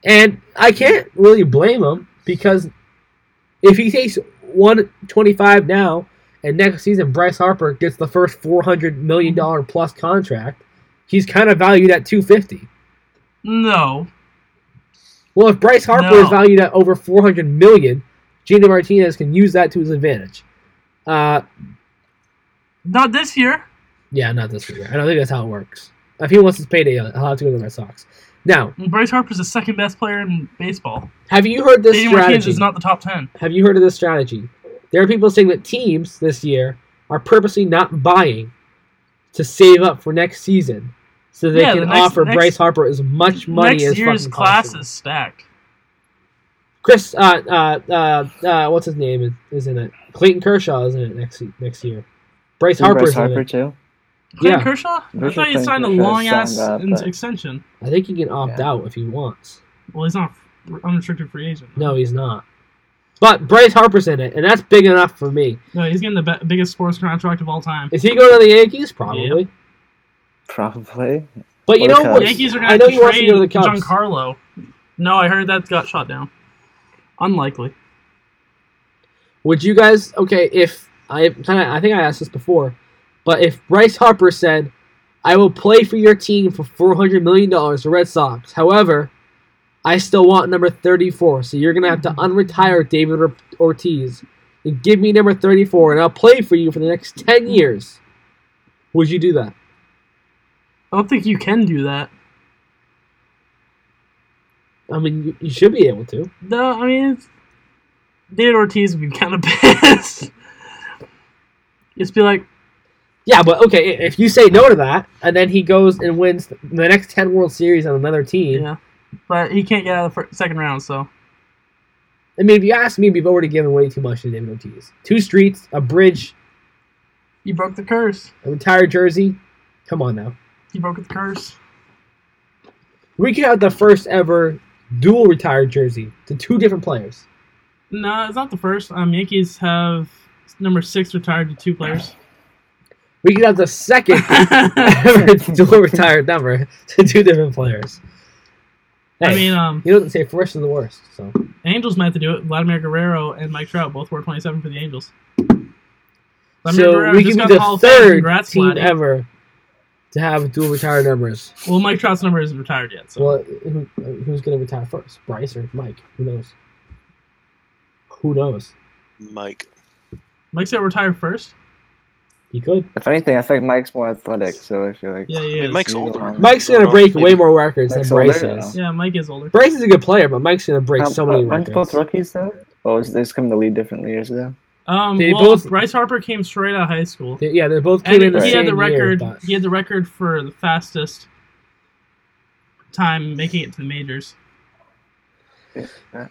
And I can't really blame him because if he takes 125 now, and next season Bryce Harper gets the first 400 million dollar plus contract, he's kind of valued at 250. no, Well, if Bryce Harper No. is valued at over 400 million, JD Martinez can use that to his advantage. Uh, not this year. Yeah, not this year. I don't think that's how it works. If he wants his payday, he'll have to go to the Red Sox. Now, Bryce Harper's the second best player in baseball. have you heard this JD Martinez strategy? is not the top 10. have you heard of this strategy? There are people saying that teams this year are purposely not buying to save up for next season, so they Yeah, can the next- offer next- Bryce Harper as much money Next as year's fucking class possible. is stacked. Chris, uh, uh, uh, uh, what's his name is, is in it? Clayton Kershaw is in it next next year. Bryce Harper, Harper's Harper in it. too. Clayton Yeah. Kershaw? I thought he signed a long ass up, but- extension. I think he can opt Yeah. out if he wants. Well, he's not unrestricted free agent. No, he's not. But Bryce Harper's in it, and that's big enough for me. No, he's getting the be- biggest sports contract of all time. Is he going to the Yankees? Probably. Probably. But you know what? Yankees are I going know to he wants to trade go to the Cubs. Giancarlo. No, I heard that got shot down. Unlikely. Would you guys? Okay, if I kind of, I think I asked this before, but if Bryce Harper said, "I will play for your team for four hundred million dollars, the Red Sox," however, I still want number thirty-four, so you're gonna have to unretire David Ortiz and give me number thirty-four, and I'll play for you for the next ten years. Would you do that? I don't think you can do that. I mean, you, you should be able to. No, I mean, David Ortiz would be kind of pissed. Just be like, Yeah, but okay, if you say no to that, and then he goes and wins the next ten World Series on another team, yeah. But he can't get out of the fir- second round, so. I mean, if you ask me, we've already given way too much to David Ortiz. Two streets, a bridge, He broke the curse. a retired jersey. Come on now. He broke the curse. We could have the first ever dual retired jersey to two different players. No, it's not the first. Um, Yankees have number six retired to two players. We could have the second ever dual retired number to two different players. I mean, um, you don't say first is the worst. So Angels meant to do it. Vladimir Guerrero and Mike Trout both wore 27 for the Angels. so Guerrero we just can got be the Hall the of Fame. third Congrats, team Vladdy. ever to have dual retired numbers. Well, Mike Trout's number isn't retired yet, so Well, who, who's going to retire first, Bryce or Mike? Who knows? Who knows? Mike. Mike's gonna retire first. He could. If anything, I think Mike's more athletic, so I feel like Yeah, I mean. Mike's Yeah. older. Mike's going to break maybe- way more records Mike's than Bryce older is. Yeah, Mike is older. Bryce is a good player, but Mike's going to break Um, so many records. aren't records. both rookies though? Oh, is this coming to lead different years though? Um, They well, both- Bryce Harper came straight out of high school, They- yeah, they both came and in the he same had the year, record. but- he had the record for the fastest time making it to the majors.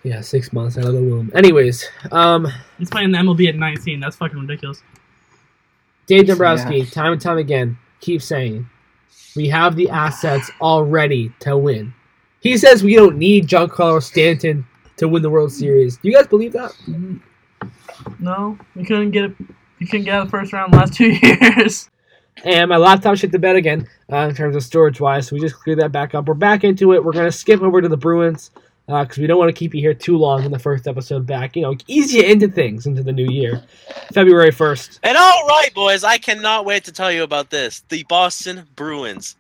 yeah, six months out of the womb. Anyways, um, He's playing the MLB at 19. That's fucking ridiculous. Dave Dombrowski, Yeah. time and time again, keeps saying we have the assets already to win. He says we don't need Giancarlo Stanton to win the World Series. Do you guys believe that? Mhm. No, we couldn't get it. We couldn't get out of the first round the last two years. And my laptop shit the bed again uh, in terms of storage wise, so we just cleared that back up. We're back into it. We're gonna skip over to the Bruins because we don't want to keep you here too long in the first episode back. You know, ease you into things into the new year, February first. And all right, boys, I cannot wait to tell you about this. The Boston Bruins.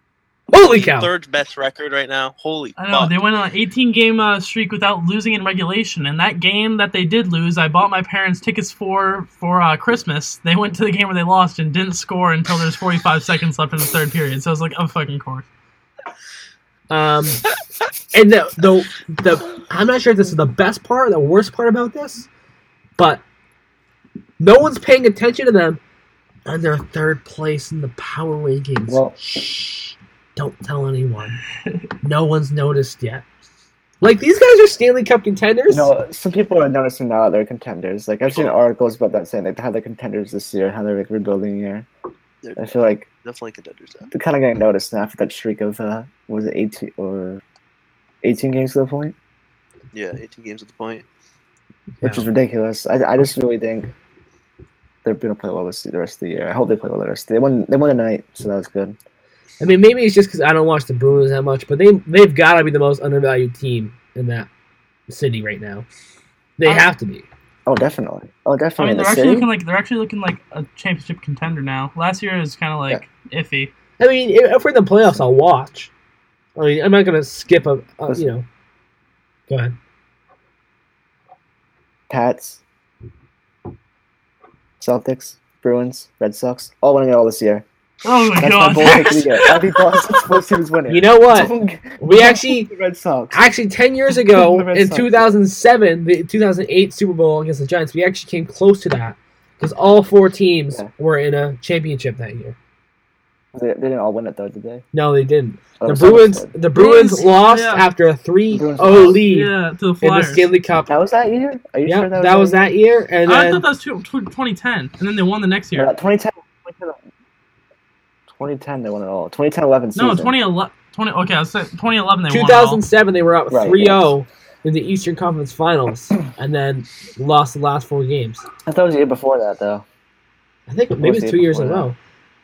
Holy cow! Third best record right now. Holy I know fuck. they went on an 18 game uh, streak without losing in regulation, and that game that they did lose, I bought my parents tickets for for uh, Christmas. They went to the game where they lost and didn't score until there's 45 seconds left in the third period. So I was like, oh fucking course. Um, and the, the the I'm not sure if this is the best part or the worst part about this, but no one's paying attention to them, and they're third place in the power rankings. Well- Shh, don't tell anyone. no one's noticed yet. Like these guys are Stanley Cup contenders. You know, some people are noticing now that they're contenders. Like I've seen articles about that saying like how they're contenders this year, how they're like rebuilding year. I feel like definitely contenders now. They're kind of getting noticed now after that streak of uh, was it eighteen or eighteen games to the point, Yeah, 18 games at the point. which is ridiculous. I, I just really think they're gonna play well this the rest of the year. I hope they play well the rest. They won they won tonight, so that was good. I mean, maybe it's just because I don't watch the Bruins that much, but they they've got to be the most undervalued team in that city right now. They I- have to be. Oh, definitely. Oh, definitely. I definitely. mean, they're the actually city? looking like they're actually looking like a championship contender now. Last year was kind of like iffy. I mean, if if we're in the playoffs, I'll watch. I mean, I'm not gonna skip a, a you know. Go ahead. Pats, Celtics, Bruins, Red Sox, all winning it all this year. Oh my That's god! bold pick of the year. I'll be Boston's sports team's winning. You know what? Don't We don't actually- the Red Sox. Actually, ten years ago, in Sox. 2007, the 2008 Super Bowl against the Giants, we actually came close to that because all four teams Yeah. were in a championship that year. They, they didn't all win it though, did they? No, they didn't. Oh, The Bruins, the Bruins Bruins, lost yeah. after a 3-0 lead yeah, to the in the Stanley Cup. That was that year. Are you Yeah, sure that, was that year, and I then thought that was two- tw- 2010, and then they won the next year. 2010, 2010. 2010 they won it all. 2010 11 season. No, 2011. 20, okay, I was saying 2011 they won it all. 2007 they were up Right, 3-0 in the Eastern Conference Finals, and then lost the last four games. I thought it was the year before that though. I think What maybe was it's the two year years in a before row.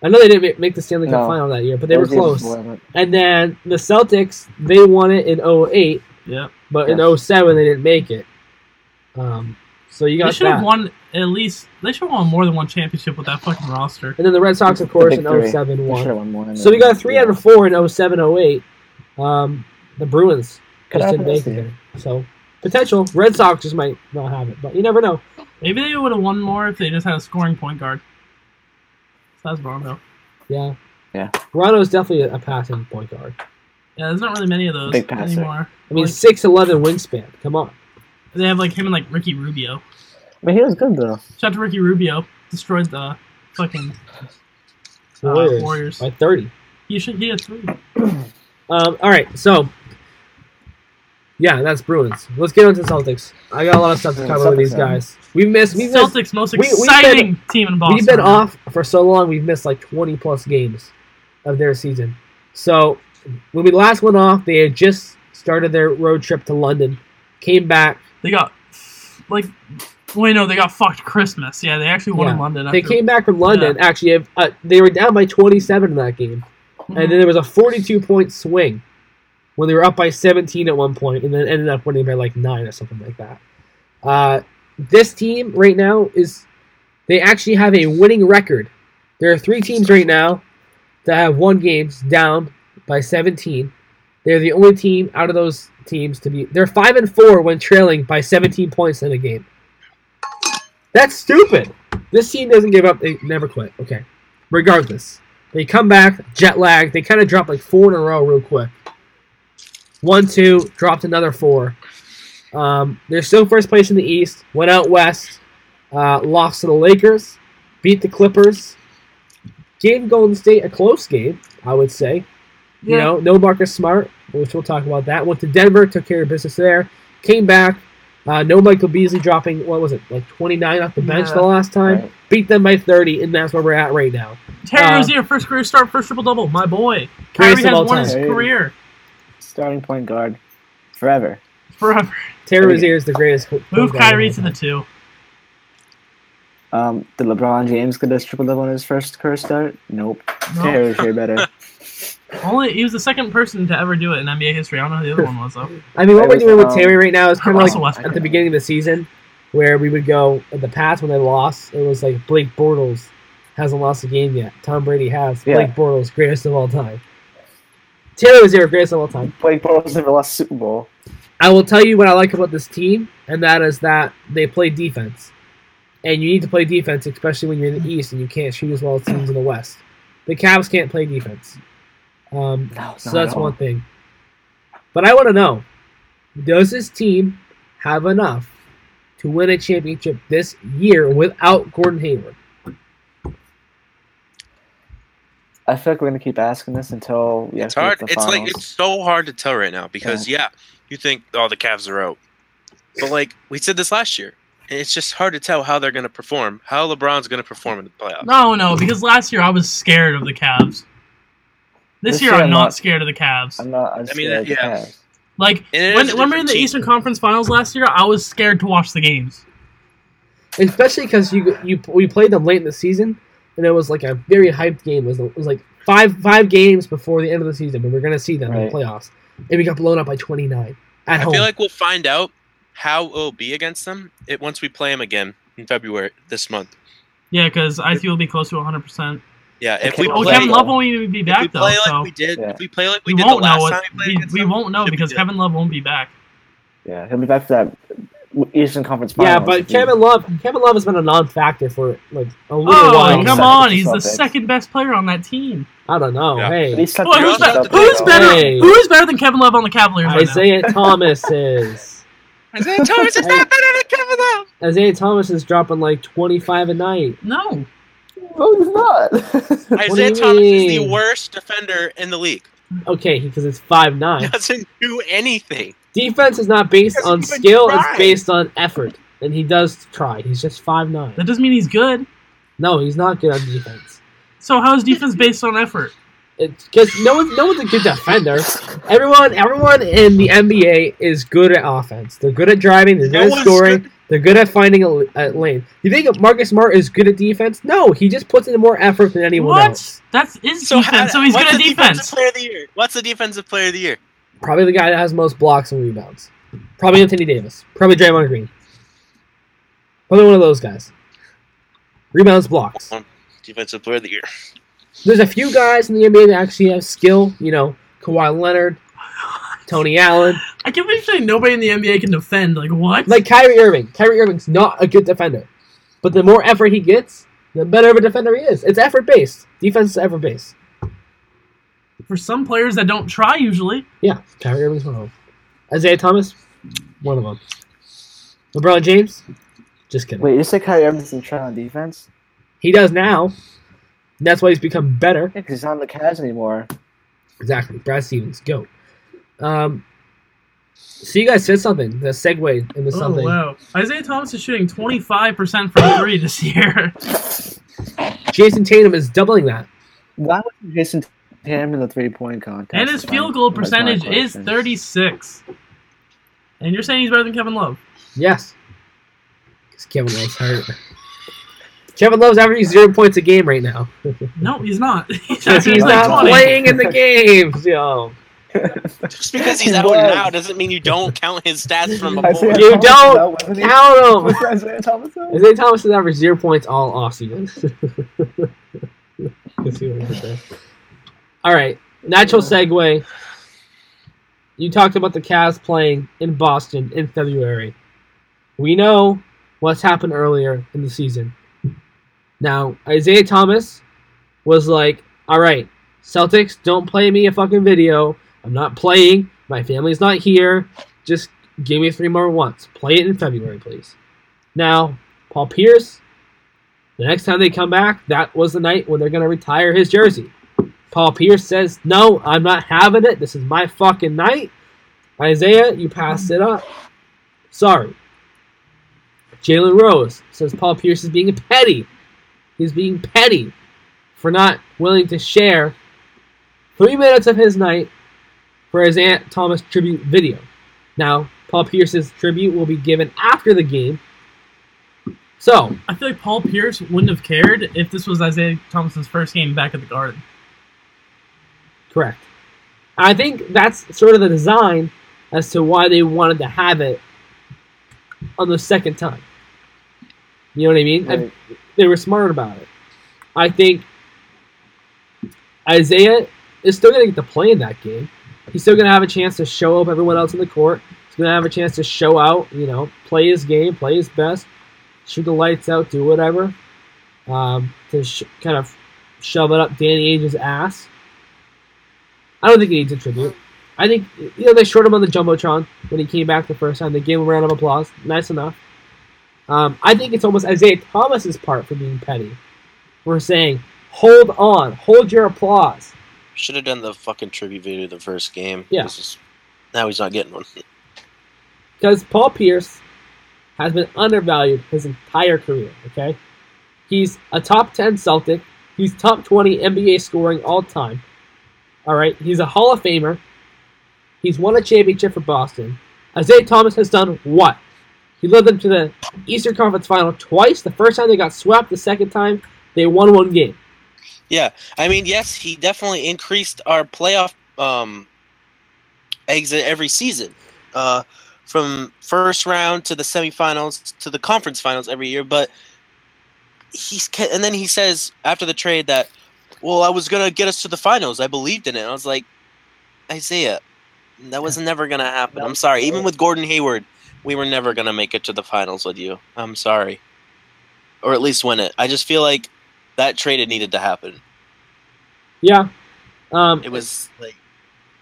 I know they didn't ma- make the Stanley Cup No. final that year, but they That were was the year close. before. And then the Celtics, they won it in 08, Yeah, but in Yes. 07 they didn't make it. Um, so you got they got should have won at least. They should have won more than one championship with that fucking roster. And then the Red Sox, of course, big in 07 They won. won So we got three Yeah. out of four in 07, 08. Um, the Bruins Could just happen didn't make it. So potential. Red Sox just might not have it, but you never know. Maybe they would have won more if they just had a scoring point guard. So that's wrong though. Yeah. Yeah. Rondo's definitely a, a passing point guard. Yeah, there's not really many of those Big passer. anymore. I mean, Like- six eleven wingspan. Come on. They have like him and like Ricky Rubio. But he was good though. Shout out to Ricky Rubio. Destroyed the fucking uh, Warriors, Warriors. by thirty. He should he had three. Um, all right, so yeah, that's Bruins. Let's get on to Celtics. I got a lot of stuff to Yeah, cover with these guys. We've missed. We've missed. Celtics most we- we've exciting team in Boston. We've been off for so long. We've missed like twenty plus games of their season. So when we last went off, they had just started their road trip to London. Came back. They got like wait no, they got fucked Christmas. Yeah, they actually won Yeah, in London. They after- came back from London. Actually, uh, they were down by twenty seven in that game. Mhm. and then there was a 42 point swing when they were up by 17 at one point and then ended up winning by like 9 or something like that uh, this team right now is they actually have a winning record there are three teams right now that have won games down by 17 they're the only team out of those teams to be they're 5 and 4 when trailing by 17 points in a game that's stupid this team doesn't give up they never quit okay regardless they come back, jet lag. They kind of drop like four in a row real quick. One, two, dropped another four. Um, they're still first place in the East. Went out west, uh, lost to the Lakers, beat the Clippers, gave Golden State a close game, I would say. You Yeah. know, no Marcus Smart, which we'll talk about that. Went to Denver, took care of business there. Came back. Uh, no Michael Beasley dropping, what was it, like 29 off the bench Yeah. the last time. Right. Beat them by 30, and that's where we're at right now. Terry uh, Rozier, first career start, first triple double. My boy. Greatest Kyrie has won time. his career Starting point guard forever. forever. Terry Okay. Rozier is the greatest. Move guard of Kyrie all to the two. Um, did LeBron James get his triple double on his first career start? Nope. No. Terry was here better. Only he was the second person to ever do it in NBA history. I don't know who the other one was though. I mean, what It we're was, doing with um, Terry right now is kind of like Westbrook. at the beginning of the season, where we would go in the past when they lost. It was like Blake Bortles hasn't lost a game yet. Tom Brady has. Yeah. Blake Bortles, greatest of all time. Terry Rozier, greatest of all time. Blake Bortles never lost Super Bowl. I will tell you what I like about this team, and that is that they play defense. And you need to play defense, especially when you're in the East and you can't shoot as well as teams in the West. The Cavs can't play defense. Um, No, so that's one thing. But I want to know does this team have enough to win a championship this year without Gordon Hayward? I feel like we're gonna keep asking this until we It's hard. get It's the like it's so hard to tell right now because yeah, you think oh the Cavs are out, but like we said this last year, And it's just hard to tell how they're going to perform. How LeBron's going to perform in the playoffs. No, no, because last year I was scared of the Cavs. This, This year, year I'm I'm not not. scared of the Cavs. I'm not. I'm I mean, scared yeah. Like And it when, is when we were in the team. Eastern Conference Finals last year, I was scared to watch the games. especially because you you we played them late in the season, and it was like a very hyped game. It was, it was like five five games before the end of the season, but we are gonna see them in the playoffs, and we got blown up by twenty nine at I home. feel like we'll find out how it'll be against them it once we play them again in February this month. Yeah, because I feel will be close to 100. percent Yeah, if Okay, we well, play, Kevin Love won't even be if we back though, like so we did, Yeah. if we play like we, we did won't the last know. time we played we, we won't know because. Kevin Love won't be back. Yeah, he'll be back for that Eastern Conference Finals. yeah, but Kevin Love Kevin Love has been a non factor for like a little Oh, while. come Second on! He's the Celtics. second best player on that team. I don't know. Yeah. Hey, Well, who's, Celtics better, who's better? Hey. Who's better than Kevin Love on the Cavaliers right now? Isaiah Thomas is Isaiah Thomas is not better than Kevin Love. Isaiah Thomas is dropping like twenty five a night. No, No, he's not. Isaiah do you Thomas is the worst defender in the league. Okay, because it's five nine. doesn't do anything. Defense is not based on skill; try. it's based on effort, and he does try. He's just five nine. that doesn't mean he's good. No, he's not good on defense. So how is defense based on effort? Because no one, no one's a good defender. Everyone, everyone in the NBA is good at offense. They're good at driving. They're good No at scoring. good. They're good at finding a, a lane. You think Marcus Smart is good at defense? No, he just puts in more effort than anyone what? else. That's his So, defense. how- so he's what's good at the defense. Player of the year. What's the defensive player of the year? Probably the guy that has most blocks and rebounds. Probably Anthony Davis. Probably Draymond Green. Probably one of those guys. Rebounds, blocks. Defensive player of the year. There's a few guys in the NBA that actually have skill. You know, Kawhi Leonard, Tony Allen, I can't believe saying nobody in the NBA can defend. Like what? like Kyrie Irving. Kyrie Irving's not a good defender, but the more effort he gets, the better of a defender he is. It's effort based. Defense is effort based. for some players that don't try usually. Yeah, Kyrie Irving's one of them. Isaiah Thomas, one of them. LeBron James, just kidding. Wait, you said Kyrie Irving doesn't try on defense? He does now. And that's why he's become better. Yeah, because he's not on the Cavs anymore. Exactly. Brad Stevens, go. Um, so you guys said something. The segue into something. Oh wow! Isaiah Thomas is shooting 25 percent from three this year. Jayson Tatum is doubling that. Why would Jayson Tatum in the three point contest? And his field goal percentage is 36. And you're saying he's better than Kevin Love? Yes. Because Kevin Love's hurt. Kevin Love's averaging zero points a game right now. No, he's not. He's, he's like not 20. playing in the games, yo. Just because he's He out was. now doesn't mean you don't count his stats from before. You Thomas don't out. Count Was him! Isaiah Thomas? Isaiah Thomas has averaged zero points all offseason. Let's see what I did there. All right, natural segue. You talked about the Cavs playing in Boston in February. We know what's happened earlier in the season. Now, Isaiah Thomas was like, all right, Celtics, don't play me a fucking video. I'm not playing. My family's not here. Just give me three more once. Play it in February, please. Now, Paul Pierce, the next time they come back, that was the night when they're going to retire his jersey. Paul Pierce says, No, I'm not having it. This is my fucking night. Isaiah, you passed it up. Sorry. Jalen Rose says Paul Pierce is being petty. He's being petty for not willing to share three minutes of his night for his Aunt Thomas tribute video. Now, Paul Pierce's tribute will be given after the game. So, I feel like Paul Pierce wouldn't have cared if this was Isaiah Thomas's first game back at the Garden. correct. I think that's sort of the design as to why they wanted to have it on the second time. You know what I mean? I- they were smart about it. I think Isaiah is still going to get to play in that game. He's still going to have a chance to show up everyone else in the court. He's going to have a chance to show out, you know, play his game, play his best, shoot the lights out, do whatever, um, to sh- kind of shove it up Danny Ainge's ass. I don't think he needs a tribute. I think you know they short him on the jumbotron when he came back the first time. They gave him a round of applause. Nice enough. Um, I think it's almost Isaiah Thomas's part for being petty. We're saying, hold on, hold your applause. Should have done the fucking tribute video the first game. Yeah. This is- now he's not getting one. Because Paul Pierce has been undervalued his entire career. Okay, he's a top ten Celtic. He's top twenty NBA scoring all time. All right, he's a Hall of Famer. He's won a championship for Boston. Isaiah Thomas has done what? He led them to the Eastern Conference Final twice. The first time they got swept. The second time they won one game. Yeah, I mean, yes, he definitely increased our playoff um, exit every season, uh, from first round to the semifinals to the conference finals every year. But he's and then he says after the trade that, well, I was gonna get us to the finals. I believed in it. I was like, Isaiah, that was never gonna happen. I'm sorry. Even with Gordon Hayward, we were never gonna make it to the finals with you. I'm sorry, or at least win it. I just feel like that trade had needed to happen. Yeah. Um, It was like,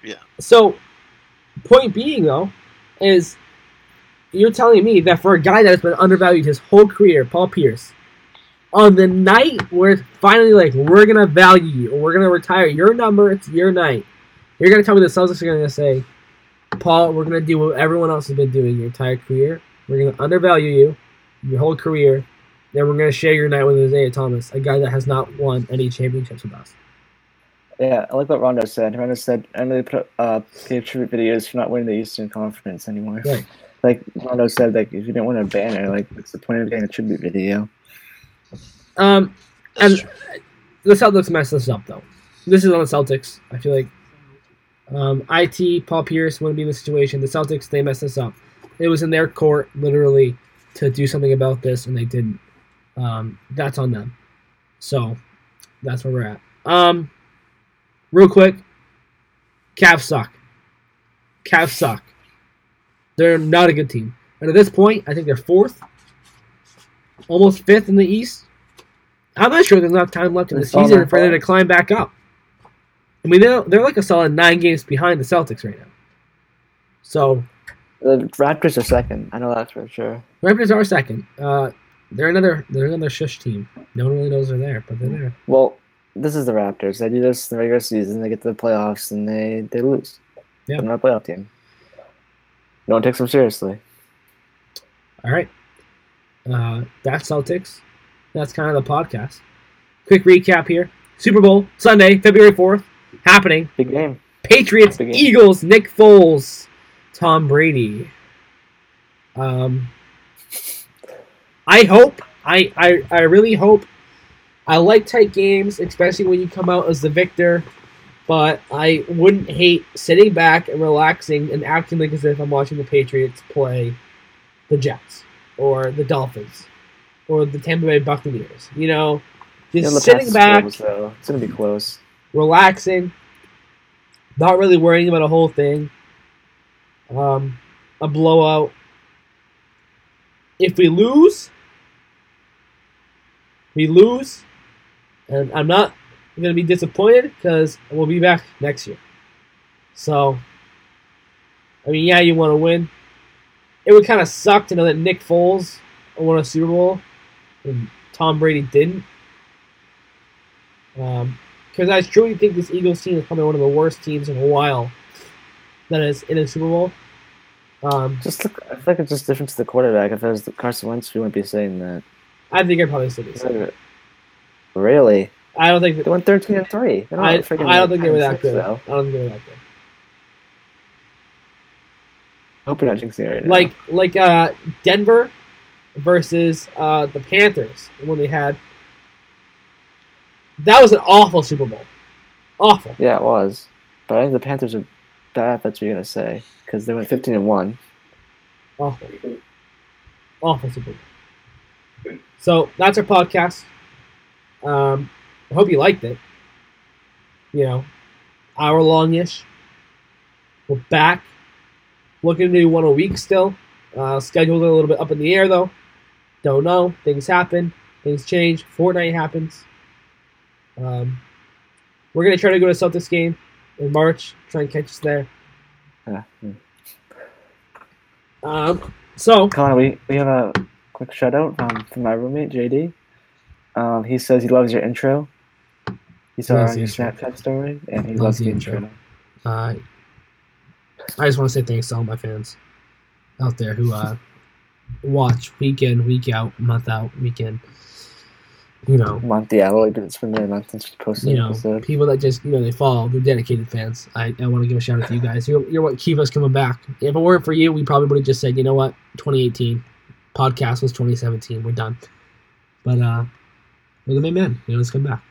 yeah. So, point being though, is you're telling me that for a guy that has been undervalued his whole career, Paul Pierce, on the night where it's finally like we're gonna value you or we're gonna retire your number, it's your night. You're gonna tell me the Celtics are gonna say, Paul, we're gonna do what everyone else has been doing your entire career. We're gonna undervalue you your whole career. Then we're gonna share your night with Isaiah Thomas, a guy that has not won any championships with us. Yeah, I like what Rondo said. Rondo said, I know they put uh, gave tribute videos for not winning the Eastern Conference anymore. Right. Like Rondo said, like if you didn't want a banner, like what's the point of getting a tribute video? Um, And- true. the Celtics messed this up though. This is on the Celtics. I feel like um, it Paul Pierce wouldn't be in the situation. The Celtics they messed this up. It was in their court literally to do something about this, and they didn't. Um, that's on them. So that's where we're at. Um, real quick, Cavs suck. Cavs suck. They're not a good team. And at this point, I think they're fourth, almost fifth in the East. I'm not sure there's enough time left in the season for them to climb back up. I mean, they're, they're like a solid nine games behind the Celtics right now. So, The Raptors are second. I know that's for sure. Raptors are second. Uh, they're another they're another shush team. No one really knows they're there, but they're there. Well, this is the Raptors. They do this in the regular season. They get to the playoffs and they they lose. Yeah. They're not a playoff team. No one takes them seriously. All right. Uh, that's Celtics. That's kind of the podcast. Quick recap here. Super Bowl Sunday, February fourth, happening. Big game. Patriots, Big game. Eagles, Nick Foles, Tom Brady. Um, I hope, I, I, I really hope. I like tight games, especially when you come out as the victor. But I wouldn't hate sitting back and relaxing and acting like as if I'm watching the Patriots play the Jets or the Dolphins or the Tampa Bay Buccaneers. You know, just the sitting back, Bills. It's gonna be close. relaxing, not really worrying about a whole thing. Um, a blowout. If we lose, we lose, and I'm not going to be disappointed because we'll be back next year. So, I mean, yeah, you want to win. It would kind of suck to know that Nick Foles won a Super Bowl and Tom Brady didn't. Um, because I truly think this Eagles team is probably one of the worst teams in a while that is in a Super Bowl. Um, Just look, I feel like it's just different to the quarterback. If it was Carson Wentz, we wouldn't be saying that. I think I'd probably say this. Really? I don't think that, They went thirteen and three. I, freaking I don't think they were that 10-6, good. I don't think they were that good. I hope you're not jinxing right now. Like like uh, Denver versus uh, the Panthers when they had that was an awful Super Bowl. Awful. yeah, it was. But I think the Panthers are bad. That's what you're gonna say because they went fifteen and one. Awful. Awful Super Bowl. So that's our podcast. Um, I hope you liked it. You know, hour long ish. We're back. Looking to do one a week still. Uh, schedules are a little bit up in the air though. Don't know. Things happen. Things change. Fortnite happens. Um, we're gonna try to go to Celtics game in March. Try and catch us there. Yeah. Um, so Connor, we, we have a quick shout out um, from my roommate JD. Um, he says he loves your intro. He saw Loves on the your. Snapchat story, and he Loves loves the intro. intro. Uh, I just want to say thanks to all my fans out there who uh, watch week in, week out, month out, weekend. You know, Monty Alloy didn't spend their month since posted you know, episode. people that just you know they follow. They're dedicated fans. I, I want to give a shout out to you guys. You're, you're what keep us coming back. If it weren't for you, we probably would have just said, you know what, 2018 podcast was 2017. We're done. But uh, we're the main man. You know, let's come back.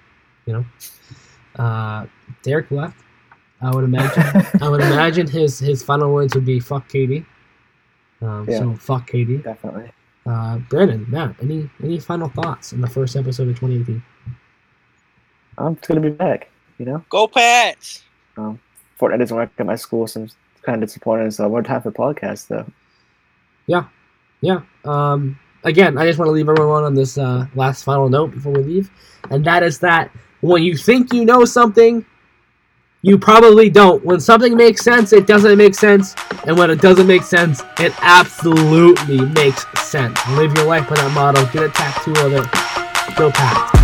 You know, uh, Derek left. I would imagine. I would imagine his his final words would be "fuck Katie." Um, Yeah. So fuck Katie. Definitely. Uh, Brandon, Matt, any any final thoughts on the first episode of 2018? I'm just gonna be back. You know, Go Pats! Um, Fortnite doesn't work at my school, so I'm kind of disappointed. So more time for podcasts, though. Yeah. Um, again, I just want to leave everyone on this uh, last final note before we leave, and that is that when you think you know something, you probably don't. When something makes sense, it doesn't make sense, and when it doesn't make sense, it absolutely makes sense. Live your life by that motto. Get a tattoo of it. Go Pats.